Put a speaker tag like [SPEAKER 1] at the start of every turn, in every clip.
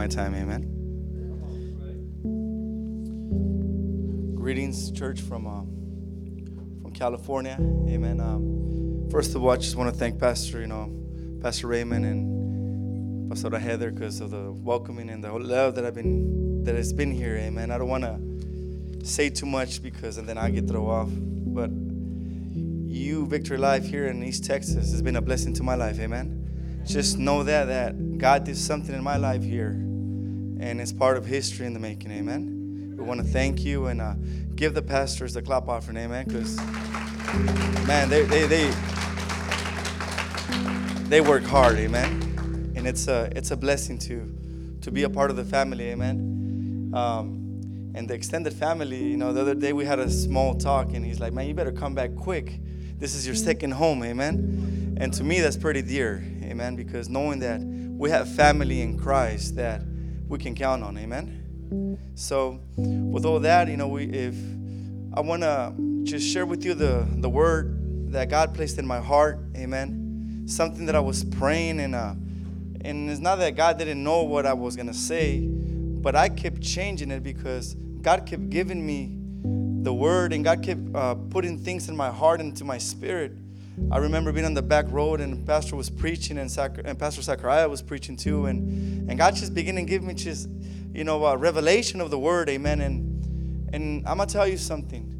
[SPEAKER 1] my time. Amen. Greetings, church from um, from California. Amen. Um, first of all, I just want to thank Pastor, you know, Pastor Raymond and Pastor Heather because of the welcoming and the love that I've been that has been here. Amen. I don't want to say too much because and then I get thrown off, but you, Victory Life here in East Texas, has been a blessing to my life. Amen just know that that God did something in my life here, and it's part of history in the making. Amen. We want to thank you and uh, give the pastors the clap offering. Amen. Because man, they they they they work hard. Amen. And it's a it's a blessing to to be a part of the family. Amen. Um, and the extended family, you know, the other day we had a small talk, and he's like, "Man, you better come back quick. This is your second home." Amen. And to me, that's pretty dear. Amen. Because knowing that we have family in Christ that we can count on. Amen. So, with all that, you know, we if I want to just share with you the the word that God placed in my heart. Amen. Something that I was praying and uh, and it's not that God didn't know what I was gonna say, but I kept changing it because God kept giving me the word and God kept uh, putting things in my heart and into my spirit I remember being on the back road and Pastor was preaching and, and Pastor Zachariah was preaching too. And, and God just began to give me just, you know, a revelation of the word. Amen. And, and I'm to tell you something.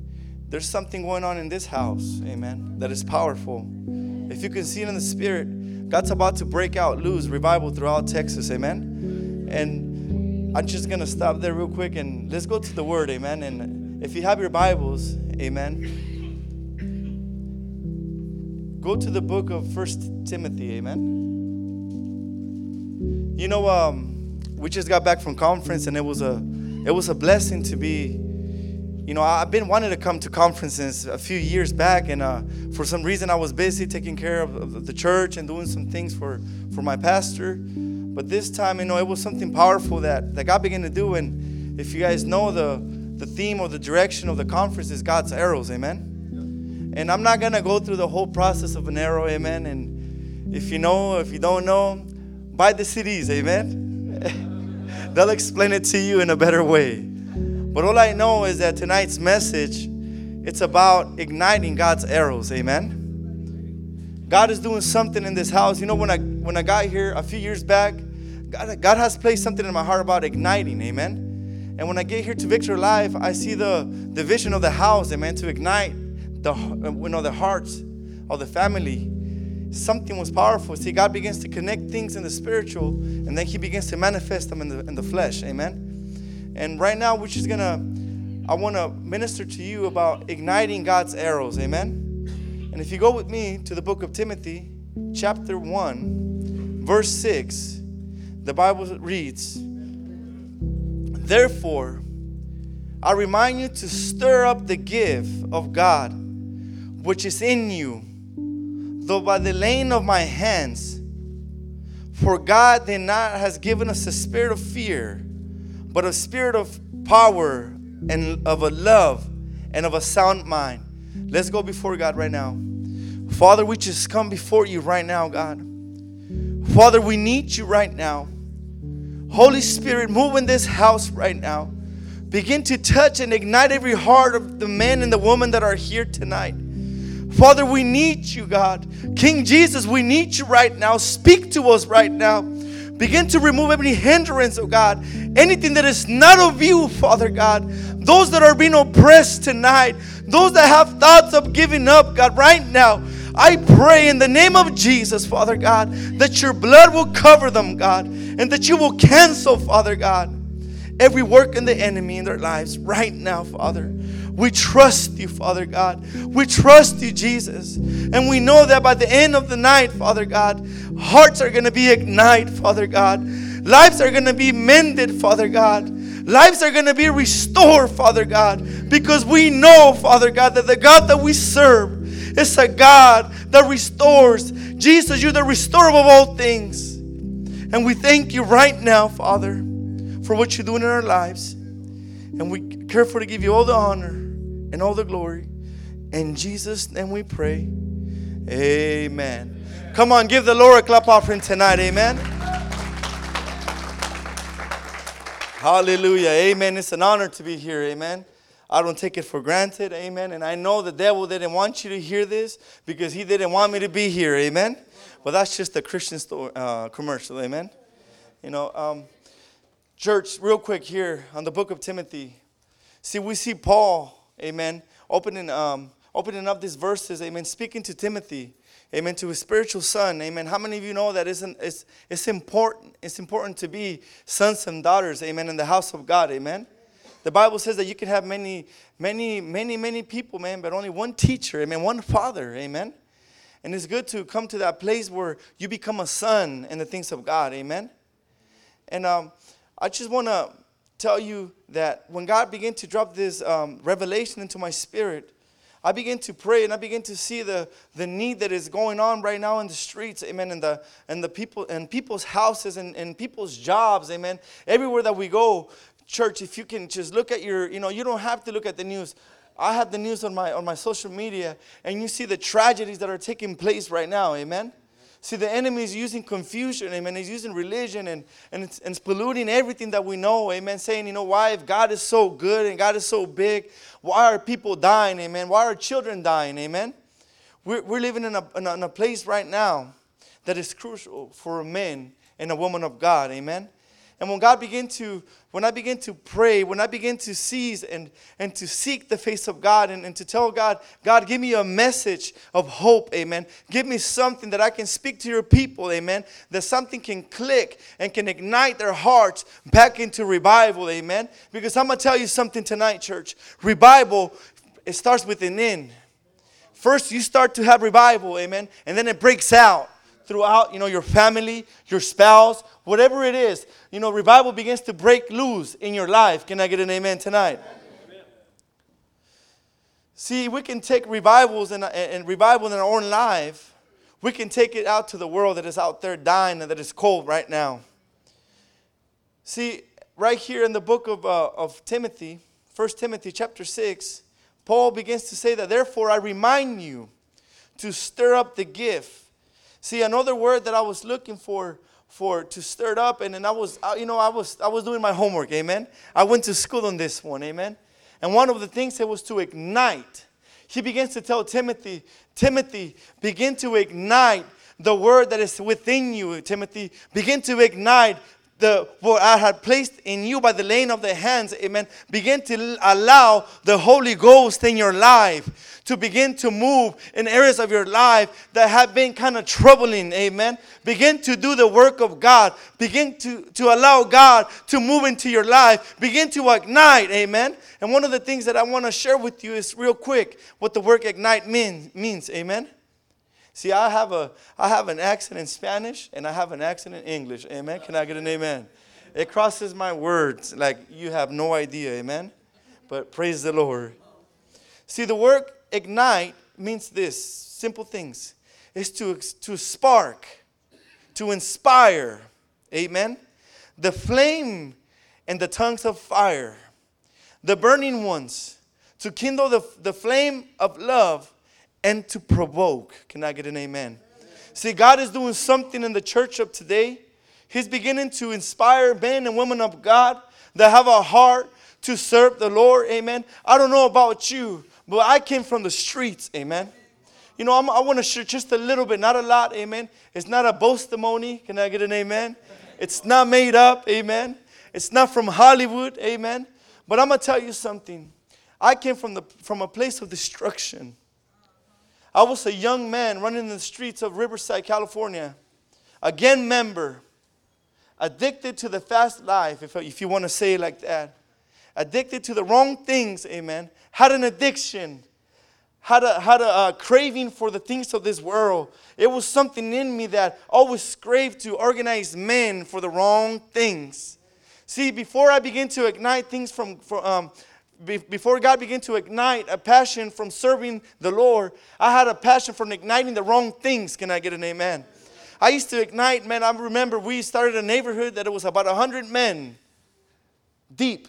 [SPEAKER 1] There's something going on in this house. Amen. That is powerful. If you can see it in the spirit, God's about to break out, lose revival throughout Texas. Amen. And I'm just to stop there real quick and let's go to the word. Amen. And if you have your Bibles, amen. Go to the book of First Timothy, amen. You know, um, we just got back from conference, and it was a it was a blessing to be. You know, I've been wanting to come to conferences a few years back, and uh, for some reason I was busy taking care of, of the church and doing some things for for my pastor. But this time, you know, it was something powerful that that God began to do. And if you guys know the the theme or the direction of the conference is God's arrows, amen. And I'm not going to go through the whole process of an arrow, amen. And if you know, if you don't know, buy the CDs, amen. They'll explain it to you in a better way. But all I know is that tonight's message, it's about igniting God's arrows, amen. God is doing something in this house. You know, when I when I got here a few years back, God, God has placed something in my heart about igniting, amen. And when I get here to Victory Life, I see the, the vision of the house, amen, to ignite the you know the hearts of the family something was powerful. See god begins to connect things in the spiritual and then he begins to manifest them in the, in the flesh. Amen? And right now we're just gonna i want to minister to you about igniting god's arrows. Amen? And if you go with me to the book of timothy chapter 1 verse 6 the bible reads therefore I remind you to stir up the gift of God which is in you, though by the laying of my hands. For God did not has given us a spirit of fear, but a spirit of power and of a love and of a sound mind. Let's go before God right now. Father, we just come before you right now, God. Father, we need you right now. Holy Spirit, move in this house right now. Begin to touch and ignite every heart of the men and the women that are here tonight. Father, we need you, God. King Jesus, we need you right now. Speak to us right now. Begin to remove every hindrance, oh God. Anything that is not of you, Father God. Those that are being oppressed tonight, those that have thoughts of giving up, God, right now. I pray in the name of Jesus, Father God, that your blood will cover them, God, and that you will cancel, Father God, every work in the enemy in their lives right now, Father. We trust you, Father God. We trust you, Jesus. And we know that by the end of the night, Father God, hearts are going to be ignited, Father God. Lives are going to be mended, Father God. Lives are going to be restored, Father God, because we know, Father God, that the God that we serve is a God that restores. Jesus, you're the restorer of all things. And we thank you right now, Father, for what you're doing in our lives. And we careful to give you all the honor and all the glory. In Jesus' name we pray. Amen. Come on, give the Lord a clap offering tonight. Amen. Hallelujah. Amen. It's an honor to be here. Amen. I don't take it for granted. Amen. And I know the devil didn't want you to hear this because he didn't want me to be here. Amen. But that's just a Christian store, uh, commercial. Amen. You know, um, church, real quick here on the book of Timothy. See, we see Paul, amen, opening, um, opening up these verses, amen, speaking to Timothy amen, to his spiritual son, amen. How many of you know that it's, it's, it's important, it's important to be sons and daughters, amen, in the house of God, amen. The Bible says that you can have many, many, many, many people, man, but only one teacher, amen, one father, amen. And it's good to come to that place where you become a son in the things of God, amen. And um, I just want to tell you that when God began to drop this um, revelation into my spirit, I begin to pray and I begin to see the, the need that is going on right now in the streets, amen, and the and the people and people's houses and, and people's jobs, amen. Everywhere that we go, church, if you can just look at your, you know, you don't have to look at the news. I have the news on my on my social media, and you see the tragedies that are taking place right now, amen. See, the enemy is using confusion, amen. He's using religion and, and, it's, and it's polluting everything that we know, amen. Saying, you know, why, if God is so good and God is so big, why are people dying, amen? Why are children dying, amen? We're, we're living in a, in a, in a place right now that is crucial for a man and a woman of God, amen. And when God began to, when I begin to pray, when I begin to seize and, and to seek the face of God and, and to tell God, God, give me a message of hope, amen. Give me something that I can speak to your people, amen. That something can click and can ignite their hearts back into revival, amen. Because I'm going to tell you something tonight, church. Revival, it starts within. First, you start to have revival, amen, and then it breaks out throughout, you know, your family, your spouse, whatever it is. You know, revival begins to break loose in your life. Can I get an amen tonight? Amen. See, we can take revivals and, and revival in our own life. We can take it out to the world that is out there dying and that is cold right now. See, right here in the book of, uh, of Timothy, 1 Timothy chapter 6, Paul begins to say that, therefore, I remind you to stir up the gift See, another word that I was looking for for to stir it up, and then I was, you know, I was I was doing my homework, amen. I went to school on this one, amen. And one of the things it was to ignite. He begins to tell Timothy, Timothy, begin to ignite the word that is within you, Timothy. Begin to ignite the what I had placed in you by the laying of the hands, amen. Begin to allow the Holy Ghost in your life to begin to move in areas of your life that have been kind of troubling, amen. Begin to do the work of God. Begin to, to allow God to move into your life. Begin to ignite, amen. And one of the things that I want to share with you is real quick what the word ignite mean, means, amen. See, I have a I have an accent in Spanish and I have an accent in English. Amen. Can I get an amen? It crosses my words like you have no idea. Amen. But praise the Lord. See, the word ignite means this simple things. It's to, to spark, to inspire. Amen. The flame and the tongues of fire, the burning ones, to kindle the, the flame of love and to provoke. Can I get an amen? See, God is doing something in the church of today. He's beginning to inspire men and women of God that have a heart to serve the Lord. Amen. I don't know about you, but I came from the streets. Amen. You know, I'm, i want to share just a little bit, not a lot. Amen. It's not a boastimony. Can I get an amen? It's not made up. Amen. It's not from Hollywood. Amen. But I'm going to tell you something. I came from, the, from a place of destruction. I was a young man running in the streets of Riverside, California, a gang member, addicted to the fast life, if, if you want to say it like that, addicted to the wrong things, amen, had an addiction, had a, had a, a craving for the things of this world. It was something in me that always craved to organize men for the wrong things. See, before I begin to ignite things from, from um, before God began to ignite a passion from serving the Lord, I had a passion from igniting the wrong things. Can I get an amen? I used to ignite, man. I remember we started a neighborhood that it was about 100 men deep.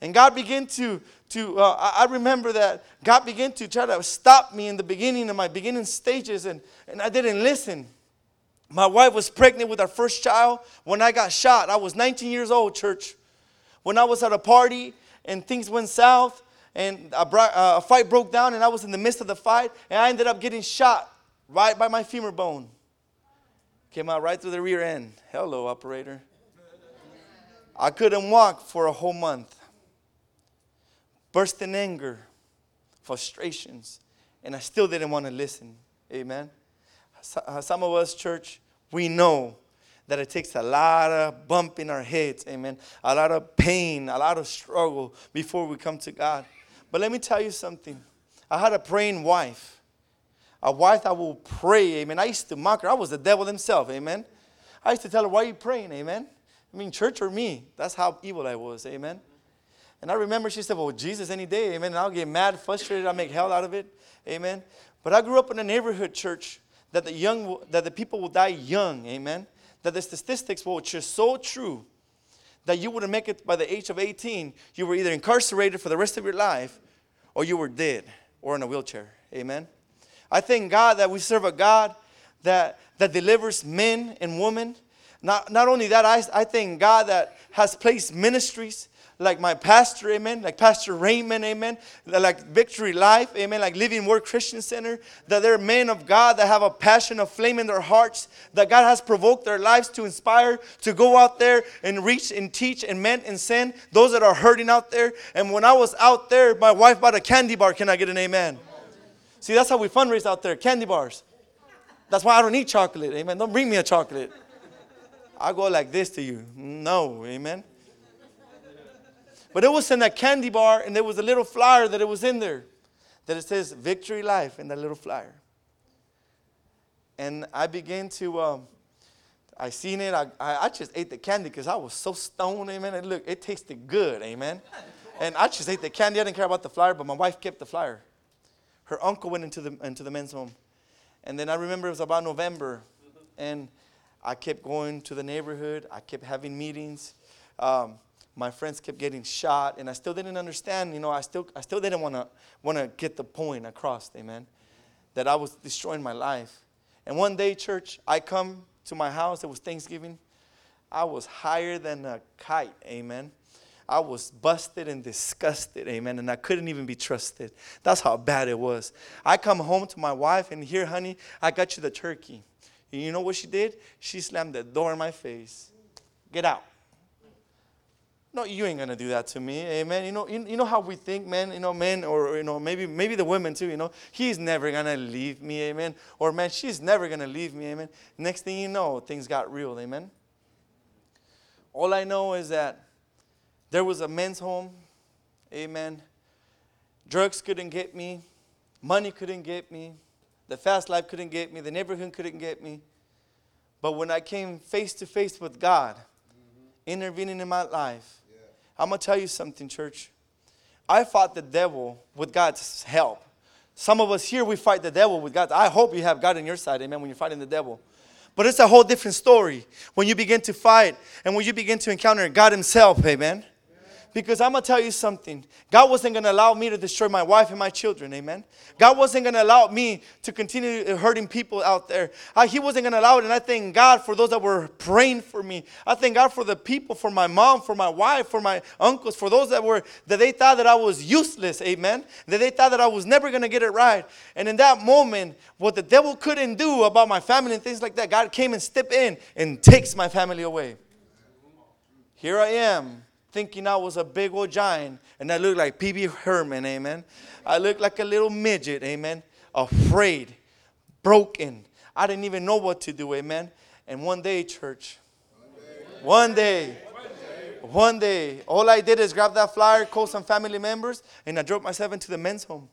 [SPEAKER 1] And God began to, to uh, I remember that God began to try to stop me in the beginning of my beginning stages, and, and I didn't listen. My wife was pregnant with our first child. When I got shot, I was 19 years old, church. when I was at a party and things went south and a, uh, a fight broke down and I was in the midst of the fight and I ended up getting shot right by my femur bone. Came out right through the rear end. Hello, operator. I couldn't walk for a whole month. Burst in anger, frustrations, and I still didn't want to listen. Amen. Uh, some of us, church, we know that it takes a lot of bump in our heads, amen, a lot of pain, a lot of struggle before we come to God. But let me tell you something. I had a praying wife, a wife that will pray, amen. I used to mock her. I was the devil himself, amen. I used to tell her, Why are you praying, amen? I mean, church or me? That's how evil I was, amen. And I remember she said, Well, Jesus any day, amen. And I'll get mad, frustrated, I'll make hell out of it, amen. But I grew up in a neighborhood church that the young, that the people will die young, amen that the statistics, were just so true, that you wouldn't make it by the age of 18, you were either incarcerated for the rest of your life or you were dead or in a wheelchair. Amen. I thank God that we serve a God that, that delivers men and women. Not, not only that, I, I thank God that has placed ministries like my pastor, amen, like Pastor Raymond, amen, like Victory Life, amen, like Living Word Christian Center, that they're men of God that have a passion, a flame in their hearts, that God has provoked their lives to inspire, to go out there and reach and teach and mend and send those that are hurting out there. And when I was out there, my wife bought a candy bar. Can I get an amen? See, that's how we fundraise out there, candy bars. That's why I don't eat chocolate, amen. Don't bring me a chocolate. I go like this to you. No, amen. But it was in that candy bar, and there was a little flyer that it was in there that it says Victory Life in that little flyer. And I began to, um, I seen it. I, I just ate the candy because I was so stoned, amen. And look, it tasted good, amen. And I just ate the candy. I didn't care about the flyer, but my wife kept the flyer. Her uncle went into the, into the men's home. And then I remember it was about November, and I kept going to the neighborhood. I kept having meetings. Um, my friends kept getting shot and i still didn't understand you know i still i still didn't want to want to get the point across amen that i was destroying my life. And one day church i come to my house it was thanksgiving. I was higher than a kite amen. I was busted and disgusted amen and i couldn't even be trusted. That's how bad it was. I come home to my wife and here honey i got you the turkey. And you know what she did? She slammed the door in my face. Get out no, you ain't gonna do that to me, eh, amen. You know, you, you know how we think, man. You know, men, or you know, maybe maybe the women too. You know, he's never gonna leave me, eh, amen. Or man, she's never gonna leave me, eh, amen. Next thing you know, things got real, amen. All I know is that there was a men's home, amen. Drugs couldn't get me, money couldn't get me, the fast life couldn't get me, the neighborhood couldn't get me. But when I came face to face with God, intervening in my life I'm going to tell you something, church. I fought the devil with God's help. Some of us here, we fight the devil with God. I hope you have God on your side, amen, when you're fighting the devil. But it's a whole different story when you begin to fight and when you begin to encounter God Himself, amen. Because I'm going to tell you something. God wasn't going to allow me to destroy my wife and my children. Amen. God wasn't going to allow me to continue hurting people out there. Uh, he wasn't going to allow it. And I thank God for those that were praying for me. I thank God for the people, for my mom, for my wife, for my uncles, for those that were, that they thought that I was useless. Amen. That they thought that I was never going to get it right. And in that moment, what the devil couldn't do about my family and things like that, God came and stepped in and takes my family away. Here I am thinking I was a big old giant, and I looked like Pee-wee Herman, amen. I looked like a little midget, amen. Afraid, broken. I didn't even know what to do, amen. And one day, church, one day, one day, all I did is grab that flyer, call some family members, and I drove myself into the men's home.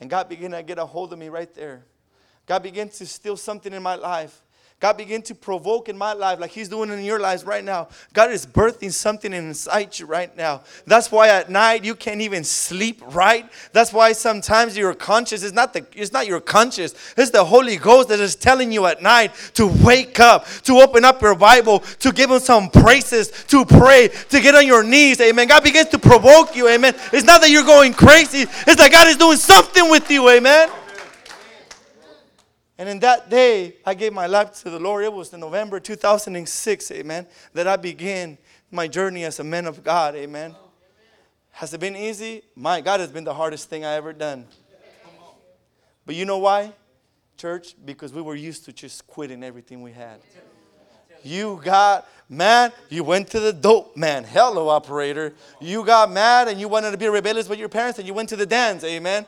[SPEAKER 1] And God began to get a hold of me right there. God began to steal something in my life. God begin to provoke in my life like He's doing in your lives right now. God is birthing something inside you right now. That's why at night you can't even sleep right. That's why sometimes your conscious is not the it's not your conscious. It's the Holy Ghost that is telling you at night to wake up, to open up your Bible, to give Him some praises, to pray, to get on your knees. Amen. God begins to provoke you. Amen. It's not that you're going crazy. It's that God is doing something with you. Amen. And in that day, I gave my life to the Lord. It was in November 2006, amen, that I began my journey as a man of God. Amen. Has it been easy? My God, it's been the hardest thing I ever done. But you know why, church? Because we were used to just quitting everything we had. You got mad, you went to the dope man. Hello, operator. You got mad and you wanted to be rebellious with your parents and you went to the dance. Amen.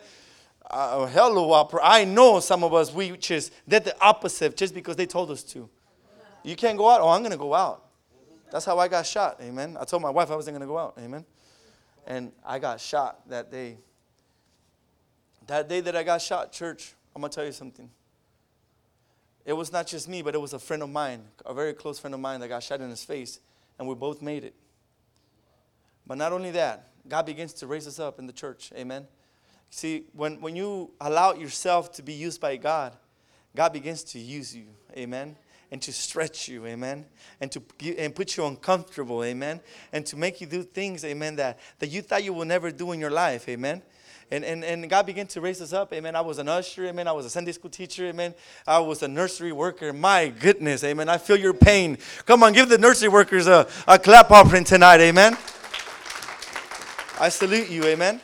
[SPEAKER 1] Uh, hello, operator. I know some of us, we just did the opposite just because they told us to. You can't go out. Oh, I'm going to go out. That's how I got shot. Amen. I told my wife I wasn't going to go out. Amen. And I got shot that day. That day that I got shot, church, I'm going to tell you something. It was not just me, but it was a friend of mine, a very close friend of mine that got shot in his face, and we both made it. But not only that, God begins to raise us up in the church. Amen. See, when, when you allow yourself to be used by God, God begins to use you. Amen and to stretch you, amen, and to and put you uncomfortable, amen, and to make you do things, amen, that, that you thought you would never do in your life, amen. And, and, and God began to raise us up. Amen. I was an usher. Amen. I was a Sunday school teacher. Amen. I was a nursery worker. My goodness. Amen. I feel your pain. Come on, give the nursery workers a, a clap offering tonight. Amen. I salute you. Amen.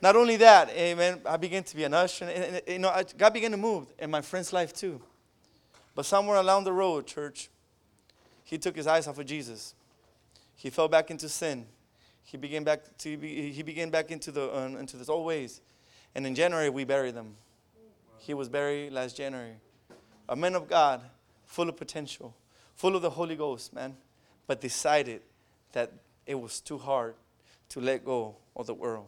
[SPEAKER 1] Not only that, amen, I began to be an usher. And, and, you know, God began to move in my friend's life too. But somewhere along the road, church, he took his eyes off of Jesus. He fell back into sin he began back to he began back into the uh, into his old ways, and in January we buried them. He was buried last January. A man of God, full of potential, full of the Holy Ghost, man, but decided that it was too hard to let go of the world.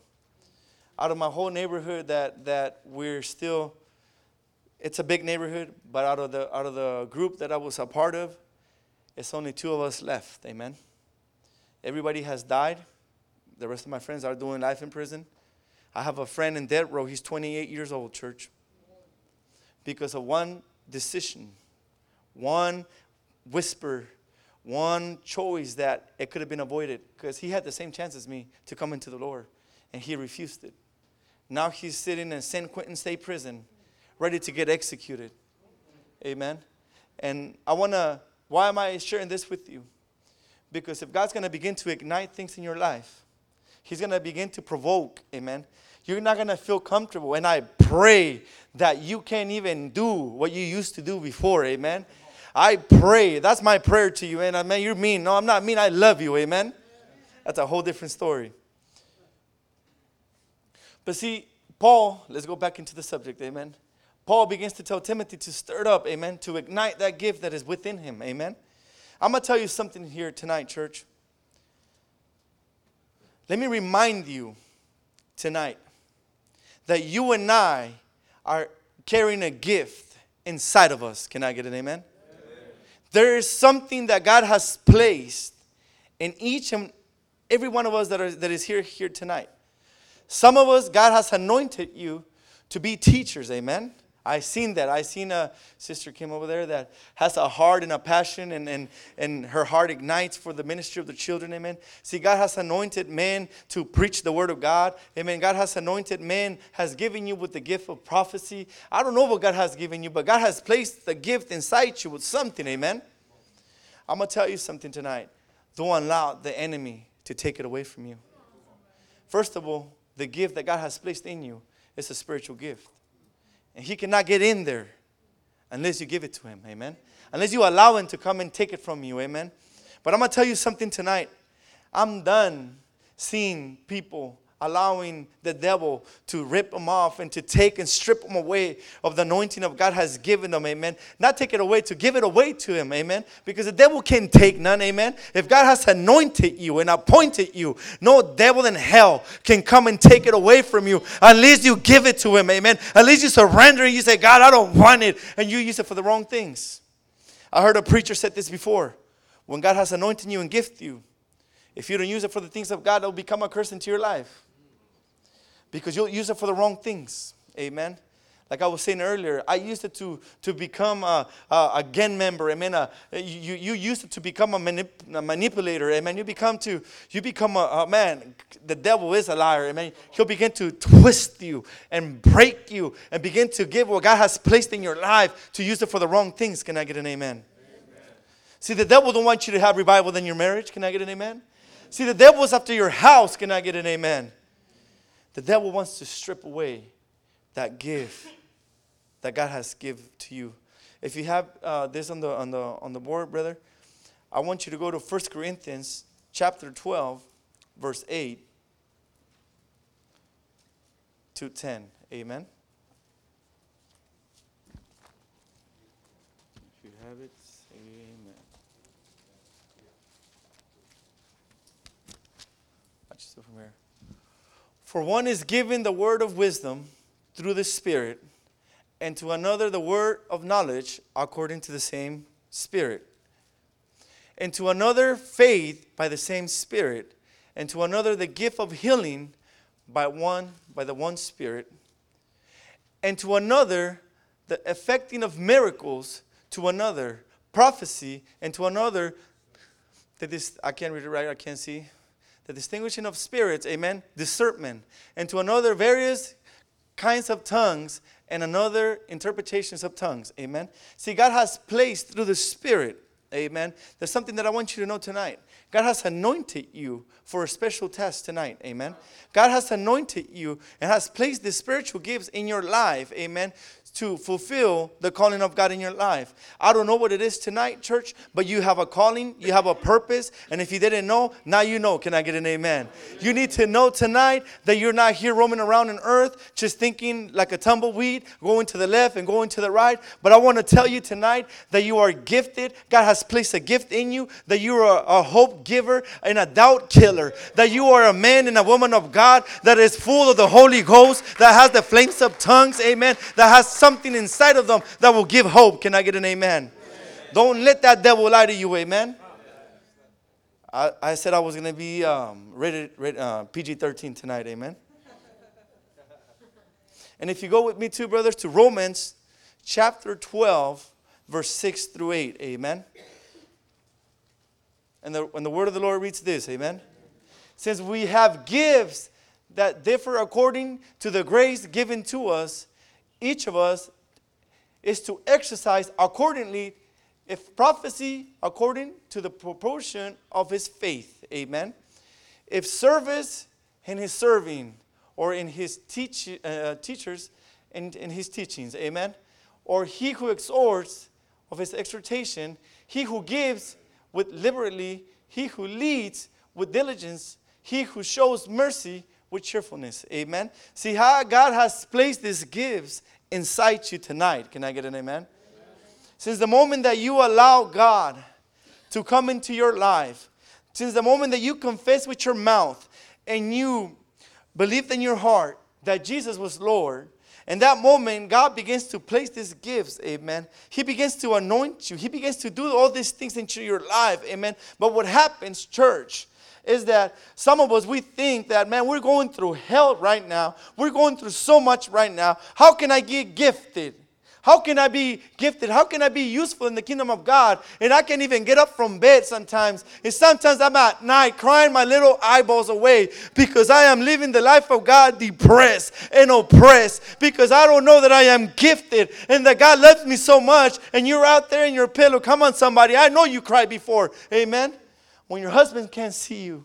[SPEAKER 1] Out of my whole neighborhood, that that we're still, it's a big neighborhood, but out of the out of the group that I was a part of, it's only two of us left. Amen. Everybody has died. The rest of my friends are doing life in prison. I have a friend in death row. He's 28 years old, church. Because of one decision, one whisper, one choice that it could have been avoided. Because he had the same chance as me to come into the Lord, and he refused it. Now he's sitting in San Quentin State Prison, ready to get executed. Amen. And I want to, why am I sharing this with you? Because if God's going to begin to ignite things in your life, He's going to begin to provoke. Amen. You're not going to feel comfortable. And I pray that you can't even do what you used to do before. Amen. I pray. That's my prayer to you. And I mean, you're mean. No, I'm not mean. I love you. Amen. That's a whole different story. But see, Paul, let's go back into the subject. Amen. Paul begins to tell Timothy to stir it up. Amen. To ignite that gift that is within him. Amen. I'm going to tell you something here tonight, church. Let me remind you tonight that you and I are carrying a gift inside of us. Can I get an amen? amen? There is something that God has placed in each and every one of us that, are, that is here, here tonight. Some of us, God has anointed you to be teachers. Amen. I've seen that. I've seen a sister came over there that has a heart and a passion, and, and, and her heart ignites for the ministry of the children. Amen. See, God has anointed men to preach the word of God. Amen. God has anointed men, has given you with the gift of prophecy. I don't know what God has given you, but God has placed the gift inside you with something. Amen. I'm going to tell you something tonight. Don't allow the enemy to take it away from you. First of all, the gift that God has placed in you is a spiritual gift. And he cannot get in there unless you give it to him. Amen. Unless you allow him to come and take it from you. Amen. But I'm going to tell you something tonight. I'm done seeing people allowing the devil to rip them off and to take and strip them away of the anointing of God has given them, amen. Not take it away, to give it away to him, amen. Because the devil can't take none, amen. If God has anointed you and appointed you, no devil in hell can come and take it away from you unless you give it to him, amen. Least you surrender and you say, God, I don't want it, and you use it for the wrong things. I heard a preacher said this before. When God has anointed you and gifted you, if you don't use it for the things of God, it will become a curse into your life because you'll use it for the wrong things. Amen. Like I was saying earlier, I used it to, to become a, a, a gang member. Amen. A, you, you used it to become a, manip, a manipulator. Amen. You become to you become a, a, man. The devil is a liar. Amen. He'll begin to twist you and break you and begin to give what God has placed in your life to use it for the wrong things. Can I get an amen? amen. See, the devil don't want you to have revival in your marriage. Can I get an amen? See, the devil devil's after your house. Can I get an amen? The devil wants to strip away that gift that God has give to you. If you have uh, this on the on the on the board, brother, I want you to go to 1 Corinthians chapter 12, verse 8 to 10. Amen. If you have it, amen. Watch this from here. For one is given the word of wisdom through the Spirit, and to another the word of knowledge according to the same Spirit, and to another faith by the same Spirit, and to another the gift of healing by one by the one Spirit, and to another the effecting of miracles, to another prophecy, and to another that this I can't read it right, I can't see. The distinguishing of spirits, amen, discernment, and to another various kinds of tongues, and another interpretations of tongues, amen. See, God has placed through the Spirit, amen. There's something that I want you to know tonight. God has anointed you for a special test tonight. Amen. God has anointed you and has placed the spiritual gifts in your life. Amen to fulfill the calling of God in your life. I don't know what it is tonight, church, but you have a calling, you have a purpose, and if you didn't know, now you know. Can I get an amen? You need to know tonight that you're not here roaming around in earth just thinking like a tumbleweed, going to the left and going to the right. But I want to tell you tonight that you are gifted. God has placed a gift in you, that you are a hope giver and a doubt killer, that you are a man and a woman of God that is full of the Holy Ghost, that has the flames of tongues, amen, that has something inside of them that will give hope. Can I get an amen? amen. Don't let that devil lie to you, amen. I, I said I was going to be um, rated, rated uh, PG 13 tonight, amen. and if you go with me too, brothers, to Romans chapter 12, verse 6 through 8, amen. And the, and the word of the Lord reads this, amen. Since we have gifts that differ according to the grace given to us, each of us is to exercise accordingly if prophecy according to the proportion of his faith amen? If service in his serving or in his teach, uh, teachers in, in his teachings amen? Or he who exhorts of his exhortation he who gives with liberally he who leads with diligence he who shows mercy with cheerfulness. Amen. See how God has placed these gifts inside you tonight. Can I get an amen? amen? Since the moment that you allow God to come into your life, since the moment that you confess with your mouth and you believed in your heart that Jesus was Lord, in that moment, God begins to place these gifts, amen. He begins to anoint you. He begins to do all these things into your life, amen. But what happens, church, is that some of us, we think that, man, we're going through hell right now. We're going through so much right now. How can I get gifted? How can I be gifted? How can I be useful in the kingdom of God? And I can't even get up from bed sometimes. And sometimes I'm at night crying my little eyeballs away because I am living the life of God depressed and oppressed because I don't know that I am gifted and that God loves me so much. And you're out there in your pillow. Come on, somebody. I know you cried before. Amen when your husband can't see you,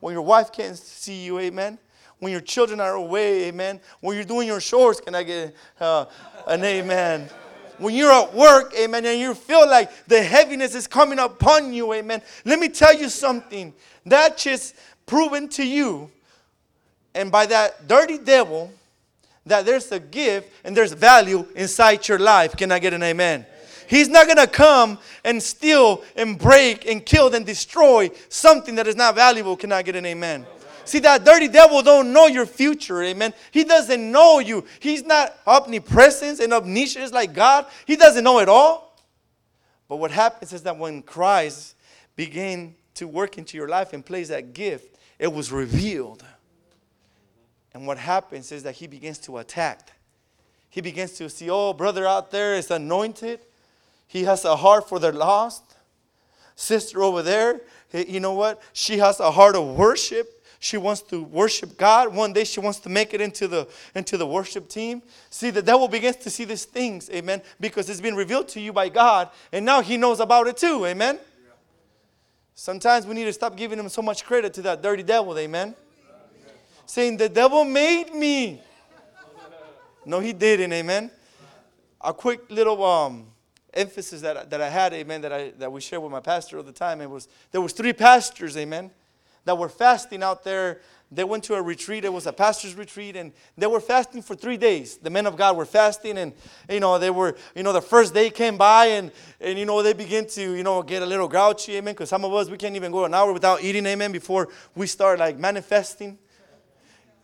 [SPEAKER 1] when your wife can't see you, amen. When your children are away, amen. When you're doing your chores, can I get uh, an amen? When you're at work, amen, and you feel like the heaviness is coming upon you, amen. Let me tell you something. That just proven to you, and by that dirty devil, that there's a gift and there's value inside your life. Can I get an amen? He's not going to come and steal and break and kill and destroy something that is not valuable. Can I get an amen? See, that dirty devil don't know your future, amen. He doesn't know you. He's not omnipresent and omniscient like God. He doesn't know it all. But what happens is that when Christ began to work into your life and place that gift, it was revealed. And what happens is that he begins to attack. He begins to see, oh, brother out there is anointed. He has a heart for the lost. Sister over there, you know what? She has a heart of worship. She wants to worship God. One day she wants to make it into the into the worship team. See, the devil begins to see these things, amen, because it's been revealed to you by God, and now he knows about it too, amen. Sometimes we need to stop giving him so much credit to that dirty devil, amen. Saying the devil made me. No, he didn't, amen. A quick little um, emphasis that, that I had, amen, that, I, that we shared with my pastor all the time. It was there was three pastors, amen that were fasting out there. They went to a retreat. It was a pastor's retreat, and they were fasting for three days. The men of God were fasting, and you know they were. You know the first day came by, and and you know they begin to you know get a little grouchy, amen. Because some of us we can't even go an hour without eating, amen, before we start like manifesting.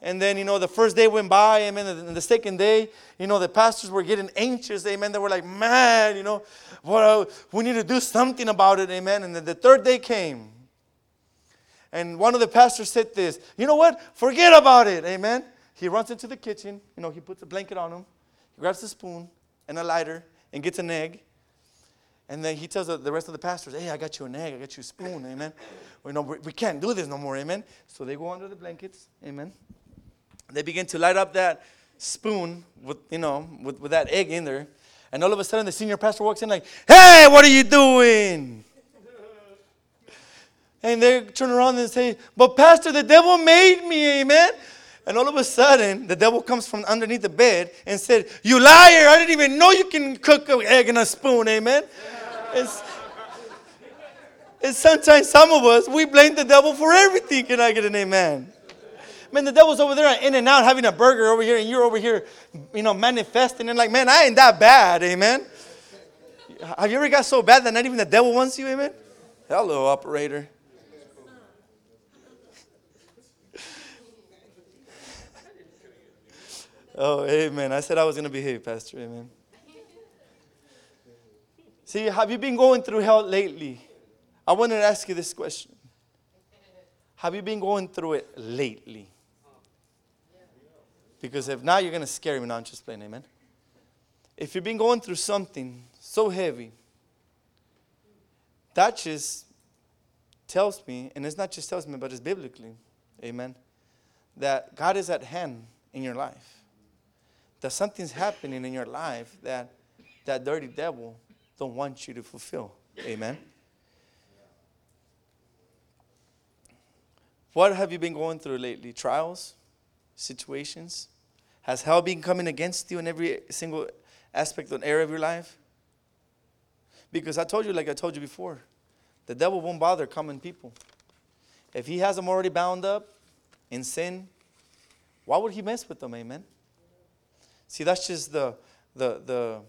[SPEAKER 1] And then, you know, the first day went by, amen. And the second day, you know, the pastors were getting anxious, amen. They were like, man, you know, well, uh, we need to do something about it, amen. And then the third day came. And one of the pastors said this, you know what? Forget about it. Amen. He runs into the kitchen. You know, he puts a blanket on him. He grabs a spoon and a lighter and gets an egg. And then he tells the rest of the pastors, hey, I got you an egg. I got you a spoon. Amen. We, know, we can't do this no more. Amen. So they go under the blankets. Amen. They begin to light up that spoon with, you know, with, with that egg in there. And all of a sudden the senior pastor walks in like, hey, what are you doing? And they turn around and say, But Pastor, the devil made me, amen. And all of a sudden, the devil comes from underneath the bed and said, You liar, I didn't even know you can cook an egg in a spoon, amen. It's, and sometimes some of us, we blame the devil for everything. Can I get an amen? Man, the devil's over there in and out having a burger over here, and you're over here, you know, manifesting and like, man, I ain't that bad, amen. Have you ever got so bad that not even the devil wants you, amen? Hello, operator. Oh, amen. I said I was going to behave, Pastor. Amen. See, have you been going through hell lately? I wanted to ask you this question. Have you been going through it lately? Because if not, you're going to scare me. Now I'm just playing, amen. If you've been going through something so heavy, that just tells me, and it's not just tells me, but it's biblically, amen, that God is at hand in your life that something's happening in your life that that dirty devil don't want you to fulfill. Amen. What have you been going through lately? Trials, situations? Has hell been coming against you in every single aspect and area of your life? Because I told you, like I told you before, the devil won't bother common people. If he has them already bound up in sin, why would he mess with them? Amen. See, that's just the, the, the,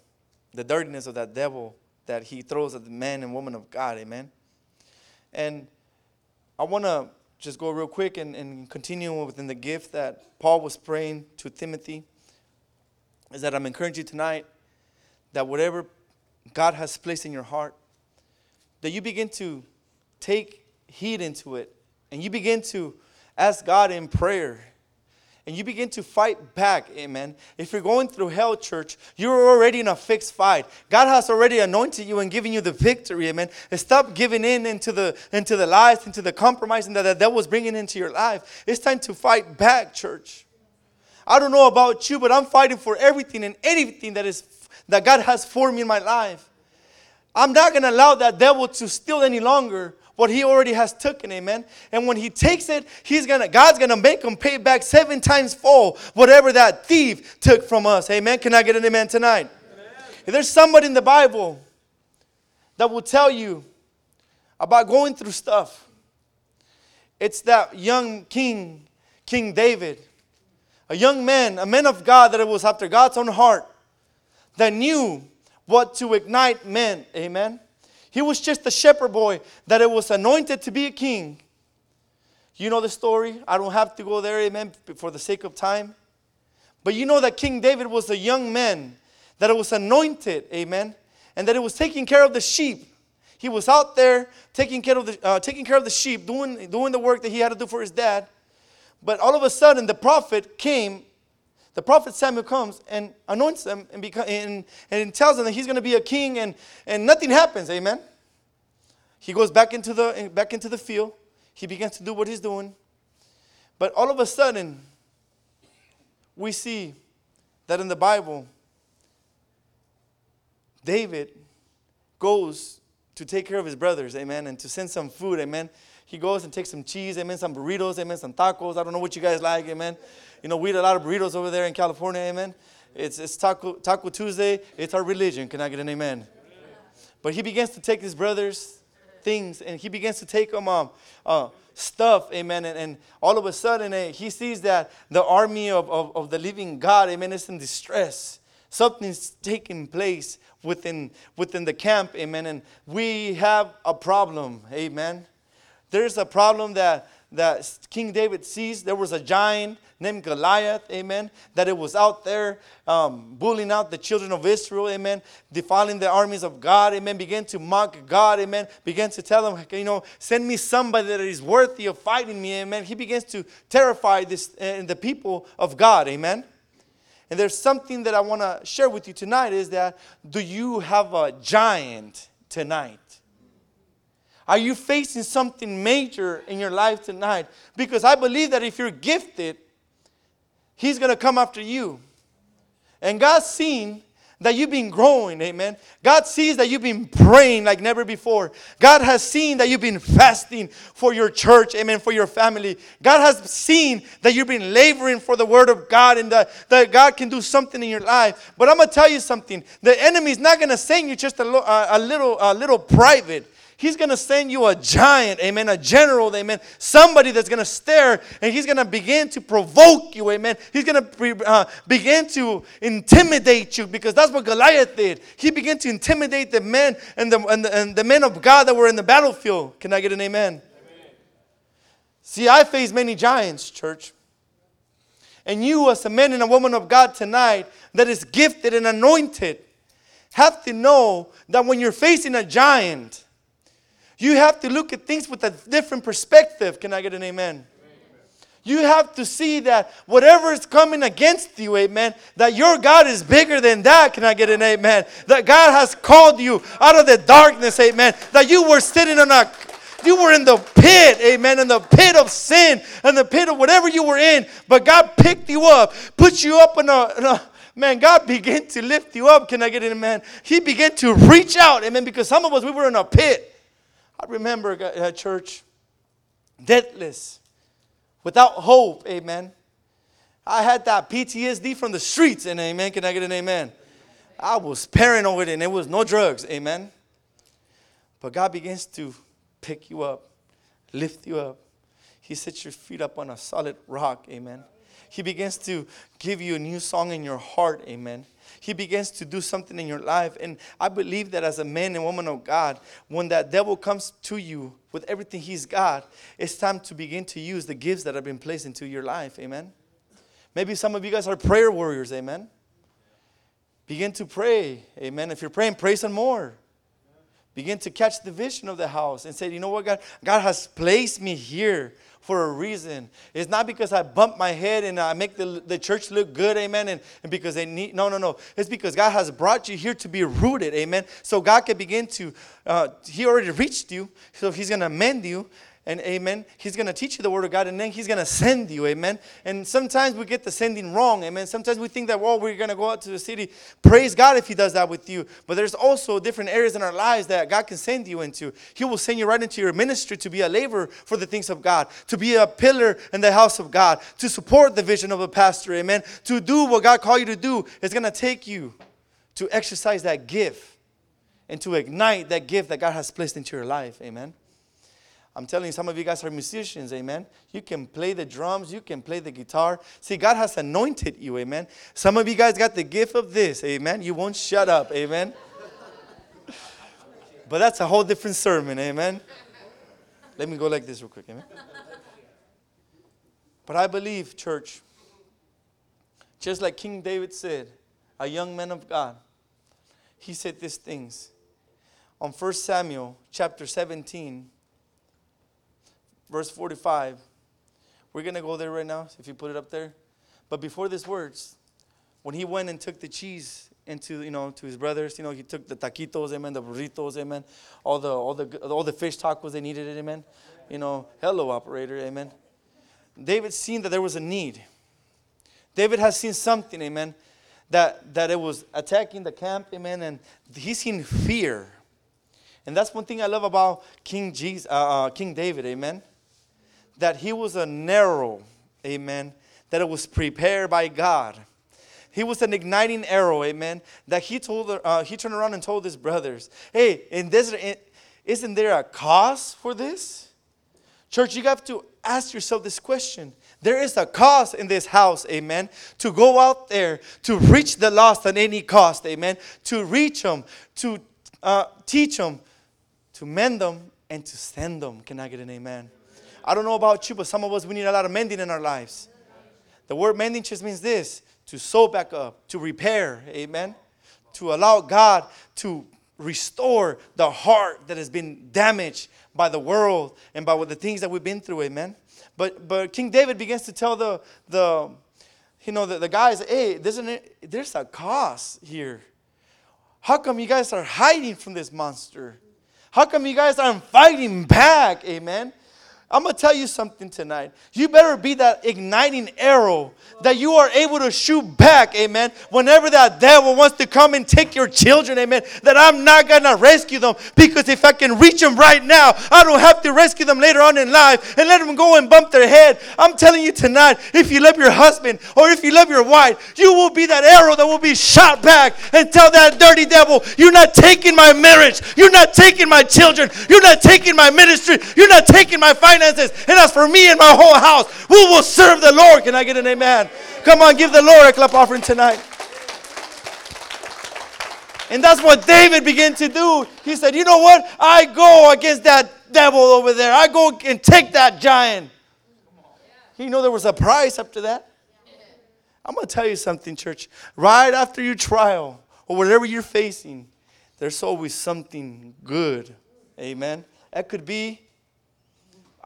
[SPEAKER 1] the dirtiness of that devil that he throws at the man and woman of God. Amen. And I want to just go real quick and, and continue within the gift that Paul was praying to Timothy. Is that I'm encouraging you tonight that whatever God has placed in your heart, that you begin to take heed into it and you begin to ask God in prayer and you begin to fight back, amen. If you're going through hell, church, you're already in a fixed fight. God has already anointed you and given you the victory, amen. Stop giving in into the into the lies, into the compromising that the devil's bringing into your life. It's time to fight back, church. I don't know about you, but I'm fighting for everything and anything that is that God has for me in my life. I'm not gonna allow that devil to steal any longer what he already has taken, amen. And when he takes it, he's gonna, God's gonna make him pay back seven times full whatever that thief took from us. Amen. Can I get an amen tonight? Amen. If there's somebody in the Bible that will tell you about going through stuff, it's that young king, King David, a young man, a man of God that was after God's own heart, that knew what to ignite men. Amen. He was just a shepherd boy that it was anointed to be a king. You know the story. I don't have to go there, amen, for the sake of time. But you know that King David was a young man, that it was anointed, amen, and that it was taking care of the sheep. He was out there taking care of the, uh, taking care of the sheep, doing, doing the work that he had to do for his dad. But all of a sudden, the prophet came the prophet Samuel comes and anoints them and, beca- and, and tells them that he's going to be a king, and, and nothing happens. Amen. He goes back into, the, back into the field. He begins to do what he's doing. But all of a sudden, we see that in the Bible, David goes to take care of his brothers, amen, and to send some food, amen. He goes and takes some cheese, amen, some burritos, amen, some tacos. I don't know what you guys like, amen. You know, we eat a lot of burritos over there in California, amen. It's, it's Taco, Taco Tuesday. It's our religion. Can I get an amen? But he begins to take his brothers' things and he begins to take them um, uh, stuff, amen. And, and all of a sudden, uh, he sees that the army of, of, of the living God, amen, is in distress. Something's taking place within, within the camp, amen. And we have a problem, amen. There's a problem that, that King David sees. There was a giant named Goliath, amen, that it was out there um, bullying out the children of Israel, amen, defiling the armies of God, amen, began to mock God, amen, began to tell them, you know, send me somebody that is worthy of fighting me, amen. He begins to terrify this, uh, the people of God, amen. And there's something that I want to share with you tonight is that do you have a giant tonight? Are you facing something major in your life tonight? Because I believe that if you're gifted, He's going to come after you. And God's seen that you've been growing, amen. God sees that you've been praying like never before. God has seen that you've been fasting for your church, amen, for your family. God has seen that you've been laboring for the word of God and that, that God can do something in your life. But I'm going to tell you something the enemy is not going to send you just a, a, a little, a little private. He's going to send you a giant, amen, a general, amen, somebody that's going to stare and he's going to begin to provoke you, amen. He's going to uh, begin to intimidate you because that's what Goliath did. He began to intimidate the men and the, and the, and the men of God that were in the battlefield. Can I get an amen? amen? See, I face many giants, church. And you, as a man and a woman of God tonight that is gifted and anointed, have to know that when you're facing a giant, you have to look at things with a different perspective. Can I get an amen? You have to see that whatever is coming against you, amen, that your God is bigger than that. Can I get an amen? That God has called you out of the darkness, amen. That you were sitting on a you were in the pit, amen, in the pit of sin, and the pit of whatever you were in, but God picked you up, put you up in a, in a man, God began to lift you up. Can I get an amen? He began to reach out, amen, because some of us, we were in a pit. I remember a church, deathless, without hope, amen. I had that PTSD from the streets, and amen. Can I get an amen? I was paranoid, and it was no drugs, amen. But God begins to pick you up, lift you up. He sets your feet up on a solid rock, amen. He begins to give you a new song in your heart, amen. He begins to do something in your life. And I believe that as a man and woman of God, when that devil comes to you with everything he's got, it's time to begin to use the gifts that have been placed into your life. Amen. Maybe some of you guys are prayer warriors. Amen. Begin to pray. Amen. If you're praying, pray some more. Begin to catch the vision of the house and say, you know what, God? God has placed me here for a reason. It's not because I bump my head and I make the, the church look good, amen, and, and because they need, no, no, no. It's because God has brought you here to be rooted, amen. So God can begin to, uh, He already reached you, so He's going to mend you and amen. He's going to teach you the word of God and then he's going to send you, amen. And sometimes we get the sending wrong, amen. Sometimes we think that, well, we're going to go out to the city. Praise God if he does that with you. But there's also different areas in our lives that God can send you into. He will send you right into your ministry to be a laborer for the things of God, to be a pillar in the house of God, to support the vision of a pastor, amen. To do what God called you to do is going to take you to exercise that gift and to ignite that gift that God has placed into your life, amen. I'm telling you, some of you guys are musicians, amen. You can play the drums, you can play the guitar. See, God has anointed you, amen. Some of you guys got the gift of this, amen. You won't shut up, amen. but that's a whole different sermon, amen. Let me go like this real quick, amen. But I believe, church, just like King David said, a young man of God, he said these things. On 1 Samuel chapter 17, verse 45. We're going to go there right now, if you put it up there. But before these words, when he went and took the cheese into, you know, to his brothers, you know, he took the taquitos, amen, the burritos, amen, all the, all the, all the fish tacos they needed, amen. You know, hello, operator, amen. David seen that there was a need. David has seen something, amen, that, that it was attacking the camp, amen, and he's seen fear. And that's one thing I love about King, Jesus, uh, uh, King David, amen, that he was a narrow, amen, that it was prepared by God. He was an igniting arrow, amen, that he told, uh, he turned around and told his brothers, hey, in this, isn't there a cause for this? Church, you have to ask yourself this question. There is a cause in this house, amen, to go out there to reach the lost at any cost, amen, to reach them, to uh, teach them, to mend them, and to send them. Can I get an amen? I don't know about you, but some of us, we need a lot of mending in our lives. The word mending just means this to sew back up, to repair, amen, to allow God to restore the heart that has been damaged by the world and by the things that we've been through, amen. But but King David begins to tell the the you know the, the guys, hey, there's, an, there's a cause here. How come you guys are hiding from this monster? How come you guys aren't fighting back? Amen. I'm going to tell you something tonight. You better be that igniting arrow that you are able to shoot back, amen, whenever that devil wants to come and take your children, amen, that I'm not going to rescue them. Because if I can reach them right now, I don't have to rescue them later on in life and let them go and bump their head. I'm telling you tonight, if you love your husband or if you love your wife, you will be that arrow that will be shot back and tell that dirty devil, you're not taking my marriage, you're not taking my children, you're not taking my ministry, you're not taking my finances finances. And as for me and my whole house, we will serve the Lord. Can I get an amen? Come on, give the Lord a clap offering tonight. And that's what David began to do. He said, You know what? I go against that devil over there. I go and take that giant. You know there was a price after that? I'm going to tell you something, church. Right after your trial or whatever you're facing, there's always something good. Amen. That could be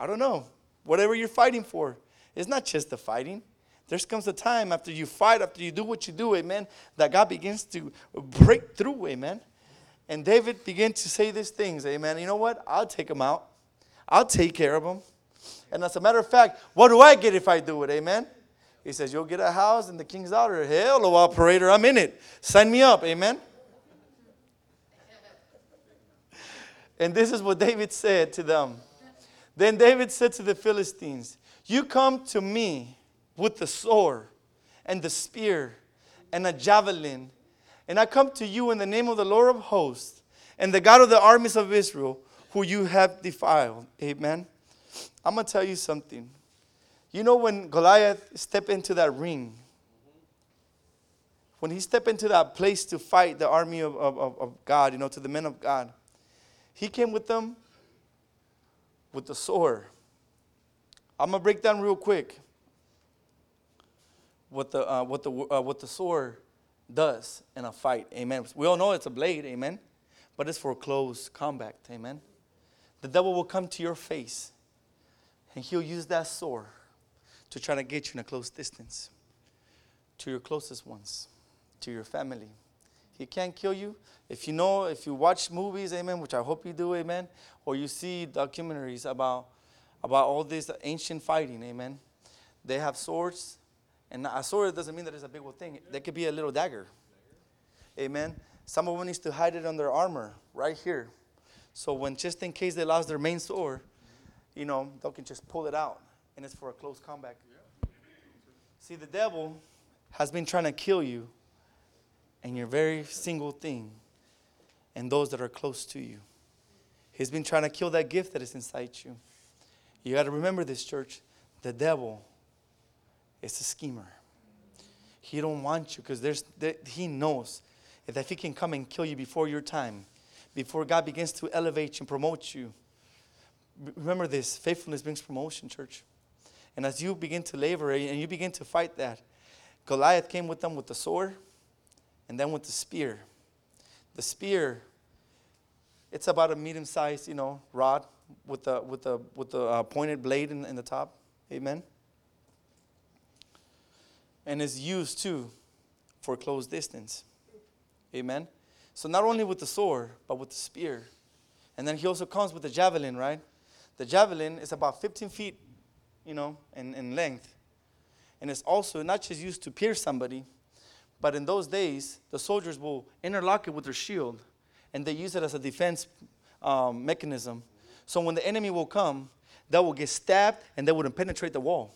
[SPEAKER 1] I don't know. Whatever you're fighting for. It's not just the fighting. There comes a time after you fight, after you do what you do, amen, that God begins to break through, amen. And David began to say these things, amen. You know what? I'll take them out. I'll take care of them. And as a matter of fact, what do I get if I do it, amen? He says, You'll get a house and the king's daughter. Hello, operator, I'm in it. Sign me up, amen. And this is what David said to them. Then David said to the Philistines, You come to me with the sword and the spear and a javelin, and I come to you in the name of the Lord of hosts and the God of the armies of Israel, who you have defiled. Amen. I'm going to tell you something. You know, when Goliath stepped into that ring, when he stepped into that place to fight the army of, of, of God, you know, to the men of God, he came with them with the sword. I'm gonna break down real quick what the uh, what the uh, what the sword does in a fight. Amen. We all know it's a blade. Amen. But it's for close combat. Amen. The devil will come to your face, and he'll use that sword to try to get you in a close distance to your closest ones, to your family. He can't kill you. If you know, if you watch movies, amen, which I hope you do, amen, or you see documentaries about about all this ancient fighting, amen. They have swords, and a sword doesn't mean that it's a big old thing. They could be a little dagger. Amen. Some of them needs to hide it under armor right here. So when just in case they lost their main sword, you know, they can just pull it out and it's for a close combat. See, the devil has been trying to kill you and your very single thing and those that are close to you. He's been trying to kill that gift that is inside you. You got to remember this, church. The devil is a schemer. He don't want you because there's there, he knows that if he can come and kill you before your time, before God begins to elevate you and promote you. Remember this: faithfulness brings promotion, church. And as you begin to labor and you begin to fight that, Goliath came with them with the sword and then with the spear. The spear, it's about a medium-sized, you know, rod with the with the with the uh, pointed blade in, in the top. Amen. And is used too for close distance. Amen. So not only with the sword, but with the spear. And then he also comes with the javelin, right? The javelin is about 15 feet you know, in, in length. And it's also not just used to pierce somebody, but in those days, the soldiers will interlock it with their shield and they use it as a defense um, mechanism. So when the enemy will come, that will get stabbed and they wouldn't penetrate the wall.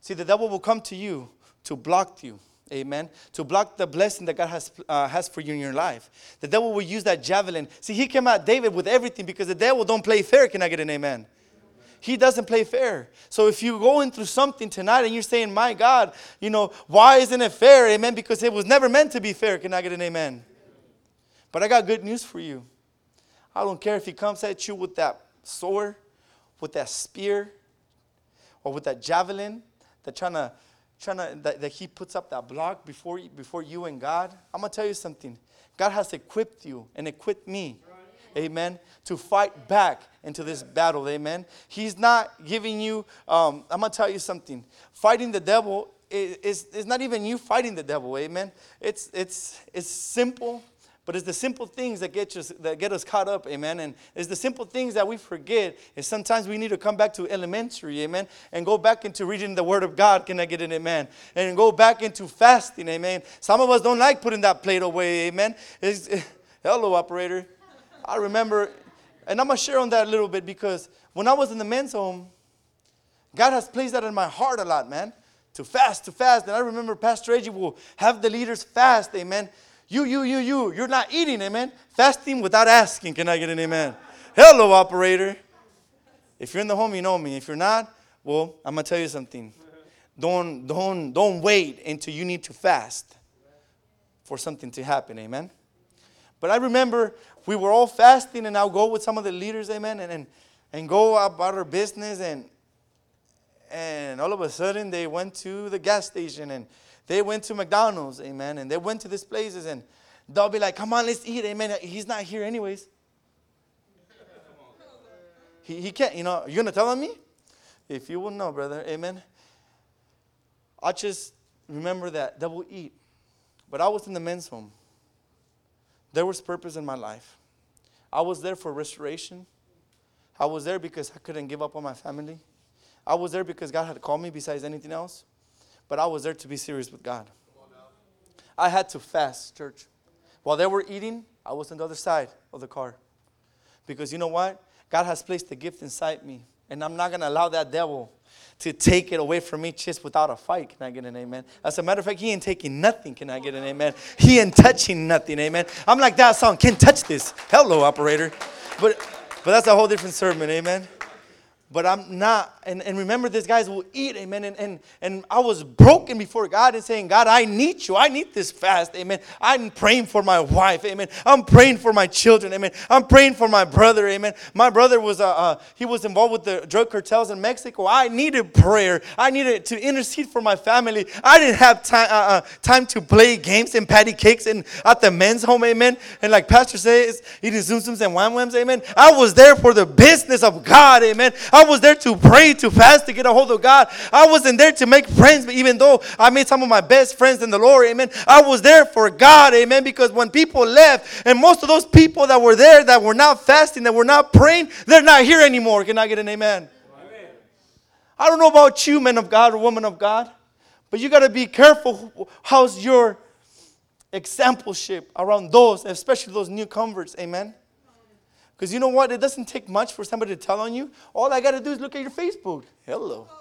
[SPEAKER 1] See, the devil will come to you to block you. Amen. To block the blessing that God has, uh, has for you in your life. The devil will use that javelin. See, he came at David with everything because the devil don't play fair. Can I get an amen? He doesn't play fair. So if you're going through something tonight and you're saying, my God, you know, why isn't it fair? Amen. Because it was never meant to be fair. Can I get an amen? But I got good news for you. I don't care if he comes at you with that sword, with that spear, or with that javelin, that trying to trying to that, that he puts up that block before before you and God. I'm gonna tell you something. God has equipped you and equipped me. Amen. To fight back into this battle. Amen. He's not giving you, um, I'm going to tell you something. Fighting the devil is, is, is not even you fighting the devil. Amen. It's, it's, it's simple but it's the simple things that get us that get us caught up, amen. And it's the simple things that we forget. And sometimes we need to come back to elementary, amen, and go back into reading the Word of God. Can I get an amen? And go back into fasting, amen. Some of us don't like putting that plate away, amen. It's, hello, operator. I remember, and I'm gonna share on that a little bit because when I was in the men's home, God has placed that in my heart a lot, man. To fast, to fast. And I remember Pastor Reggie will have the leaders fast, amen. You, you, you, you. You're not eating, amen. Fasting without asking. Can I get an amen? Hello, operator. If you're in the home, you know me. If you're not, well, I'm gonna tell you something. Don't, don't, don't wait until you need to fast for something to happen, amen. But I remember we were all fasting, and I'll go with some of the leaders, amen, and, and, and go about our business, and and all of a sudden they went to the gas station and they went to McDonald's, amen, and they went to these places and they'll be like, come on, let's eat, amen. He's not here anyways. He, he can't, you know, you're going to tell on me? If you will know, brother, amen. I just remember that double eat. But I was in the men's home. There was purpose in my life. I was there for restoration. I was there because I couldn't give up on my family. I was there because God had called me besides anything else but I was there to be serious with God. I had to fast, church. While they were eating, I was on the other side of the car. Because you know what? God has placed a gift inside me. And I'm not going to allow that devil to take it away from me just without a fight. Can I get an amen? As a matter of fact, he ain't taking nothing. Can I get an amen? He ain't touching nothing. Amen. I'm like that song. Can't touch this. Hello, operator. But but that's a whole different sermon. Amen but I'm not. And, and remember, these guys will eat, amen. And, and, and I was broken before God and saying, God, I need you. I need this fast, amen. I'm praying for my wife, amen. I'm praying for my children, amen. I'm praying for my brother, amen. My brother was, uh, uh, he was involved with the drug cartels in Mexico. I needed prayer. I needed to intercede for my family. I didn't have time, uh, uh, time to play games and patty cakes and at the men's home, amen. And like Pastor says, eating zoom zooms and wham whams, amen. I was there for the business of God, amen. I I was there to pray, to fast, to get a hold of God. I wasn't there to make friends, but even though I made some of my best friends in the Lord, amen. I was there for God, amen. Because when people left, and most of those people that were there that were not fasting, that were not praying, they're not here anymore. Can I get an amen? amen. I don't know about you, men of God or woman of God, but you got to be careful. How's your exampleship around those, especially those new converts? Amen. Because you know what? It doesn't take much for somebody to tell on you. All I got to do is look at your Facebook. Hello.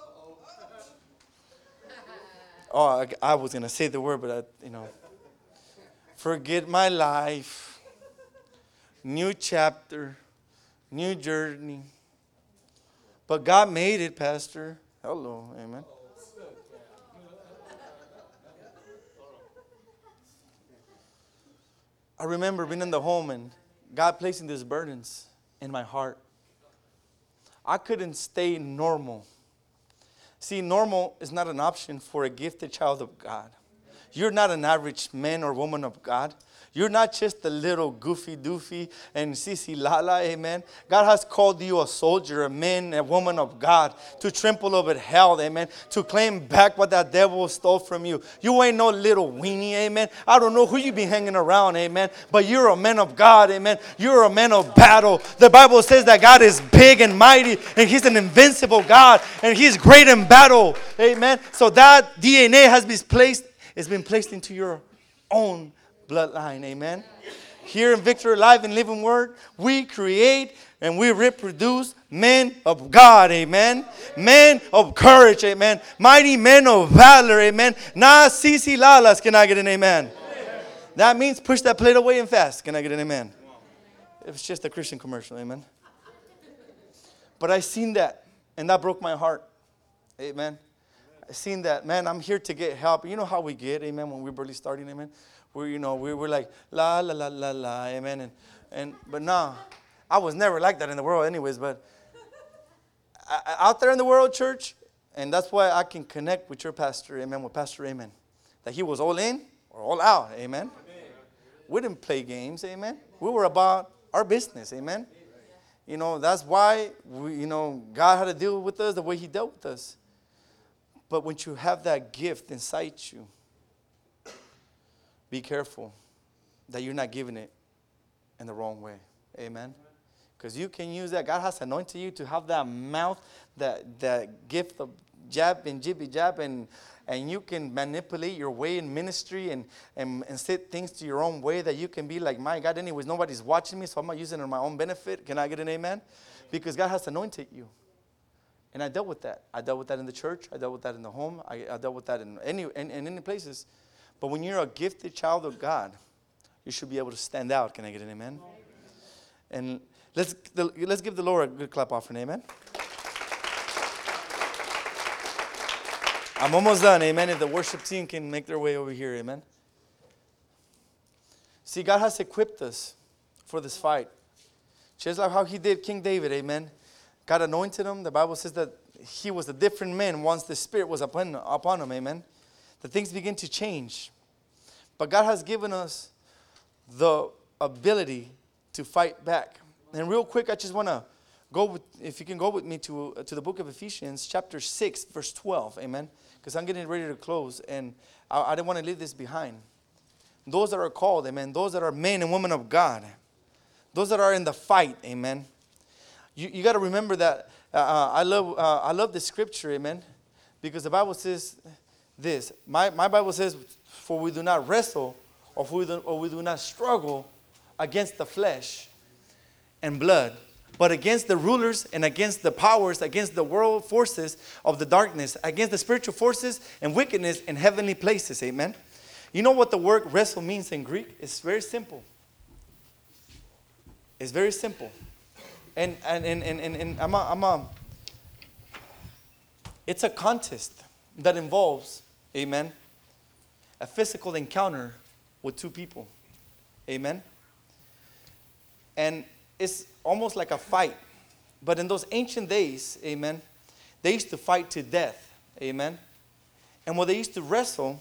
[SPEAKER 1] Oh, I, I was going to say the word, but I, you know. Forget my life. New chapter. New journey. But God made it, Pastor. Hello. Amen. I remember being in the home and God placing these burdens in my heart. I couldn't stay normal. See, normal is not an option for a gifted child of God. You're not an average man or woman of God. You're not just a little goofy doofy and sissy lala, amen. God has called you a soldier, a man, a woman of God to trample over hell, amen. To claim back what that devil stole from you. You ain't no little weenie, amen. I don't know who you be hanging around, amen. But you're a man of God, amen. You're a man of battle. The Bible says that God is big and mighty and He's an invincible God and He's great in battle, amen. So that DNA has been placed, it's been placed into your own bloodline. Amen. Here in Victory Life and Living Word, we create and we reproduce men of God, amen. Men of courage, amen. Mighty men of valor, amen. Not sisi lalas, can I get an amen? That means push that plate away and fast. Can I get an amen? It's just a Christian commercial, amen. But I seen that, and that broke my heart, amen. I seen that, man. I'm here to get help. You know how we get, amen, when we're barely starting, amen We're, you know we were like la la la la la amen and and but nah i was never like that in the world anyways but I, out there in the world church and that's why i can connect with your pastor amen with pastor amen that he was all in or all out amen, amen. we didn't play games amen we were about our business amen you know that's why we you know god had to deal with us the way he dealt with us but when you have that gift inside you be careful that you're not giving it in the wrong way. Amen. Because you can use that. God has anointed you to have that mouth, that, that gift of jab and jibby jab, and, and you can manipulate your way in ministry and, and, and set things to your own way that you can be like, my God, anyways, nobody's watching me, so I'm not using it in my own benefit. Can I get an amen? Because God has anointed you. And I dealt with that. I dealt with that in the church. I dealt with that in the home. I, I dealt with that in any, in, in any places. But when you're a gifted child of God, you should be able to stand out. Can I get an amen? And let's, let's give the Lord a good clap offering. Amen. I'm almost done. Amen. If the worship team can make their way over here. Amen. See, God has equipped us for this fight. Just like how He did King David. Amen. God anointed him. The Bible says that he was a different man once the Spirit was upon, upon him. Amen. The things begin to change. But God has given us the ability to fight back. And real quick, I just want to go with, if you can go with me to, to the book of Ephesians, chapter 6, verse 12. Amen. Because I'm getting ready to close, and I, I didn't want to leave this behind. Those that are called, amen. Those that are men and women of God. Those that are in the fight, amen. You, you got to remember that uh, uh, I, love, uh, I love the scripture, amen. Because the Bible says this. My, my Bible says, for we do not wrestle or we do, or we do not struggle against the flesh and blood, but against the rulers and against the powers, against the world forces of the darkness, against the spiritual forces and wickedness in heavenly places. Amen. You know what the word wrestle means in Greek? It's very simple. It's very simple. And, and, and, and, and, and I'm, a, I'm a, it's a contest that involves, amen, a physical encounter with two people. Amen? And it's almost like a fight. But in those ancient days, amen, they used to fight to death. Amen? And when they used to wrestle,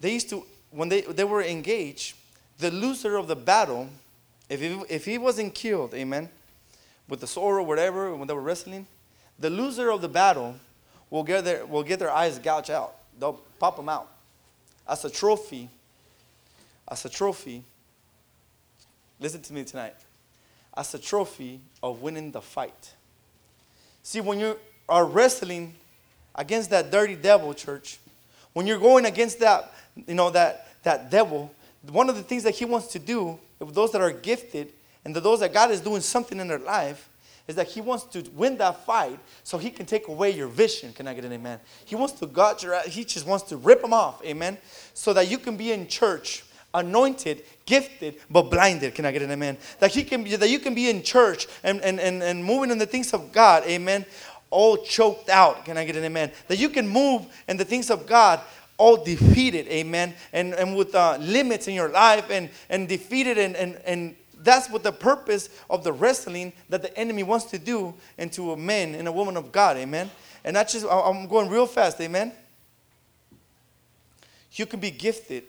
[SPEAKER 1] they used to, when they, they were engaged, the loser of the battle, if he, if he wasn't killed, amen, with the sword or whatever, when they were wrestling, the loser of the battle will get their, will get their eyes gouged out. They'll pop them out as a trophy. As a trophy. Listen to me tonight. As a trophy of winning the fight. See, when you are wrestling against that dirty devil, church, when you're going against that, you know, that, that devil, one of the things that he wants to do those that are gifted and the, those that God is doing something in their life is that he wants to win that fight so he can take away your vision. Can I get an amen? He wants to gut your he just wants to rip them off, amen. So that you can be in church, anointed, gifted, but blinded. Can I get an amen? That he can be that you can be in church and, and, and, and moving in the things of God, amen. All choked out. Can I get an amen? That you can move in the things of God all defeated, amen, and, and with uh, limits in your life and, and defeated and, and, and that's what the purpose of the wrestling that the enemy wants to do into a man and a woman of God. Amen. And that's just, I'm going real fast. Amen. You can be gifted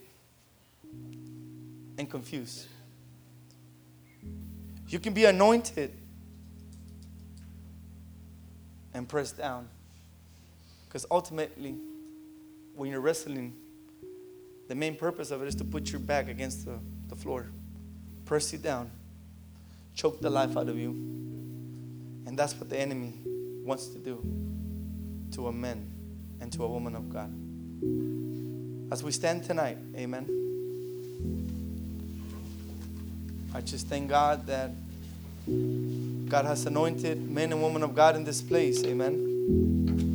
[SPEAKER 1] and confused. You can be anointed and pressed down. Because ultimately, when you're wrestling, the main purpose of it is to put your back against the, the floor, press you down, choke the life out of you. And that's what the enemy wants to do to a man and to a woman of God. As we stand tonight, amen. I just thank God that God has anointed men and women of God in this place, amen.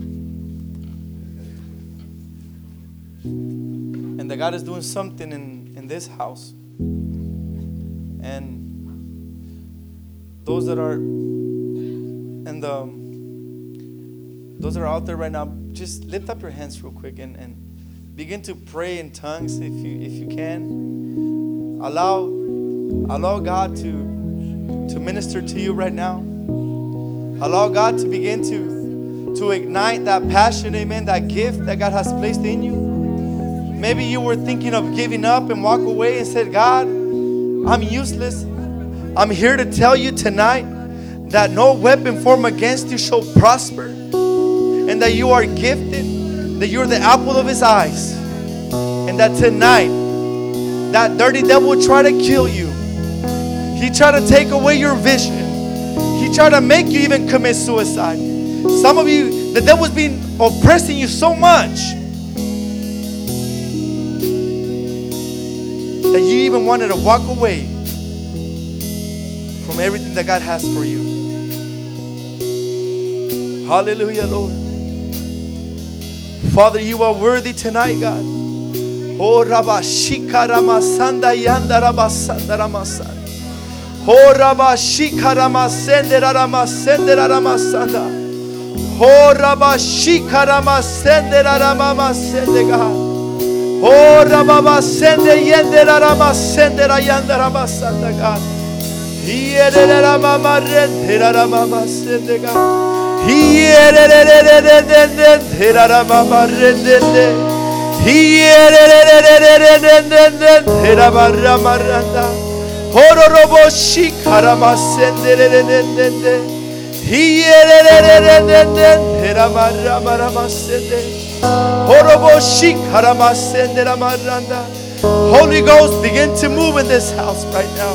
[SPEAKER 1] That God is doing something in, in this house. And those that are and the um, those that are out there right now, just lift up your hands real quick and, and begin to pray in tongues if you if you can. Allow allow God to to minister to you right now. Allow God to begin to to ignite that passion, amen, that gift that God has placed in you. Maybe you were thinking of giving up and walk away and said, God, I'm useless. I'm here to tell you tonight that no weapon formed against you shall prosper and that you are gifted, that you're the apple of his eyes, and that tonight that dirty devil try to kill you. He tried to take away your vision. He tried to make you even commit suicide. Some of you, the devil's been oppressing you so much that you even wanted to walk away from everything that God has for you. Hallelujah, Lord. Father, you are worthy tonight, God. Oh, Rabashika Ramasanda Yanda Rabasanda Ramasanda. Oh, Rabashika Ramasende Ramasende Ramasanda. Oh, Rabashika Ramasende Ramamasende, God. Oh, Rababasende Yende Ramasende Rayanda Ramasanda, God. Yere Ramamarende Ramamasende, God. Holy Ghost, begin to move in this house right now.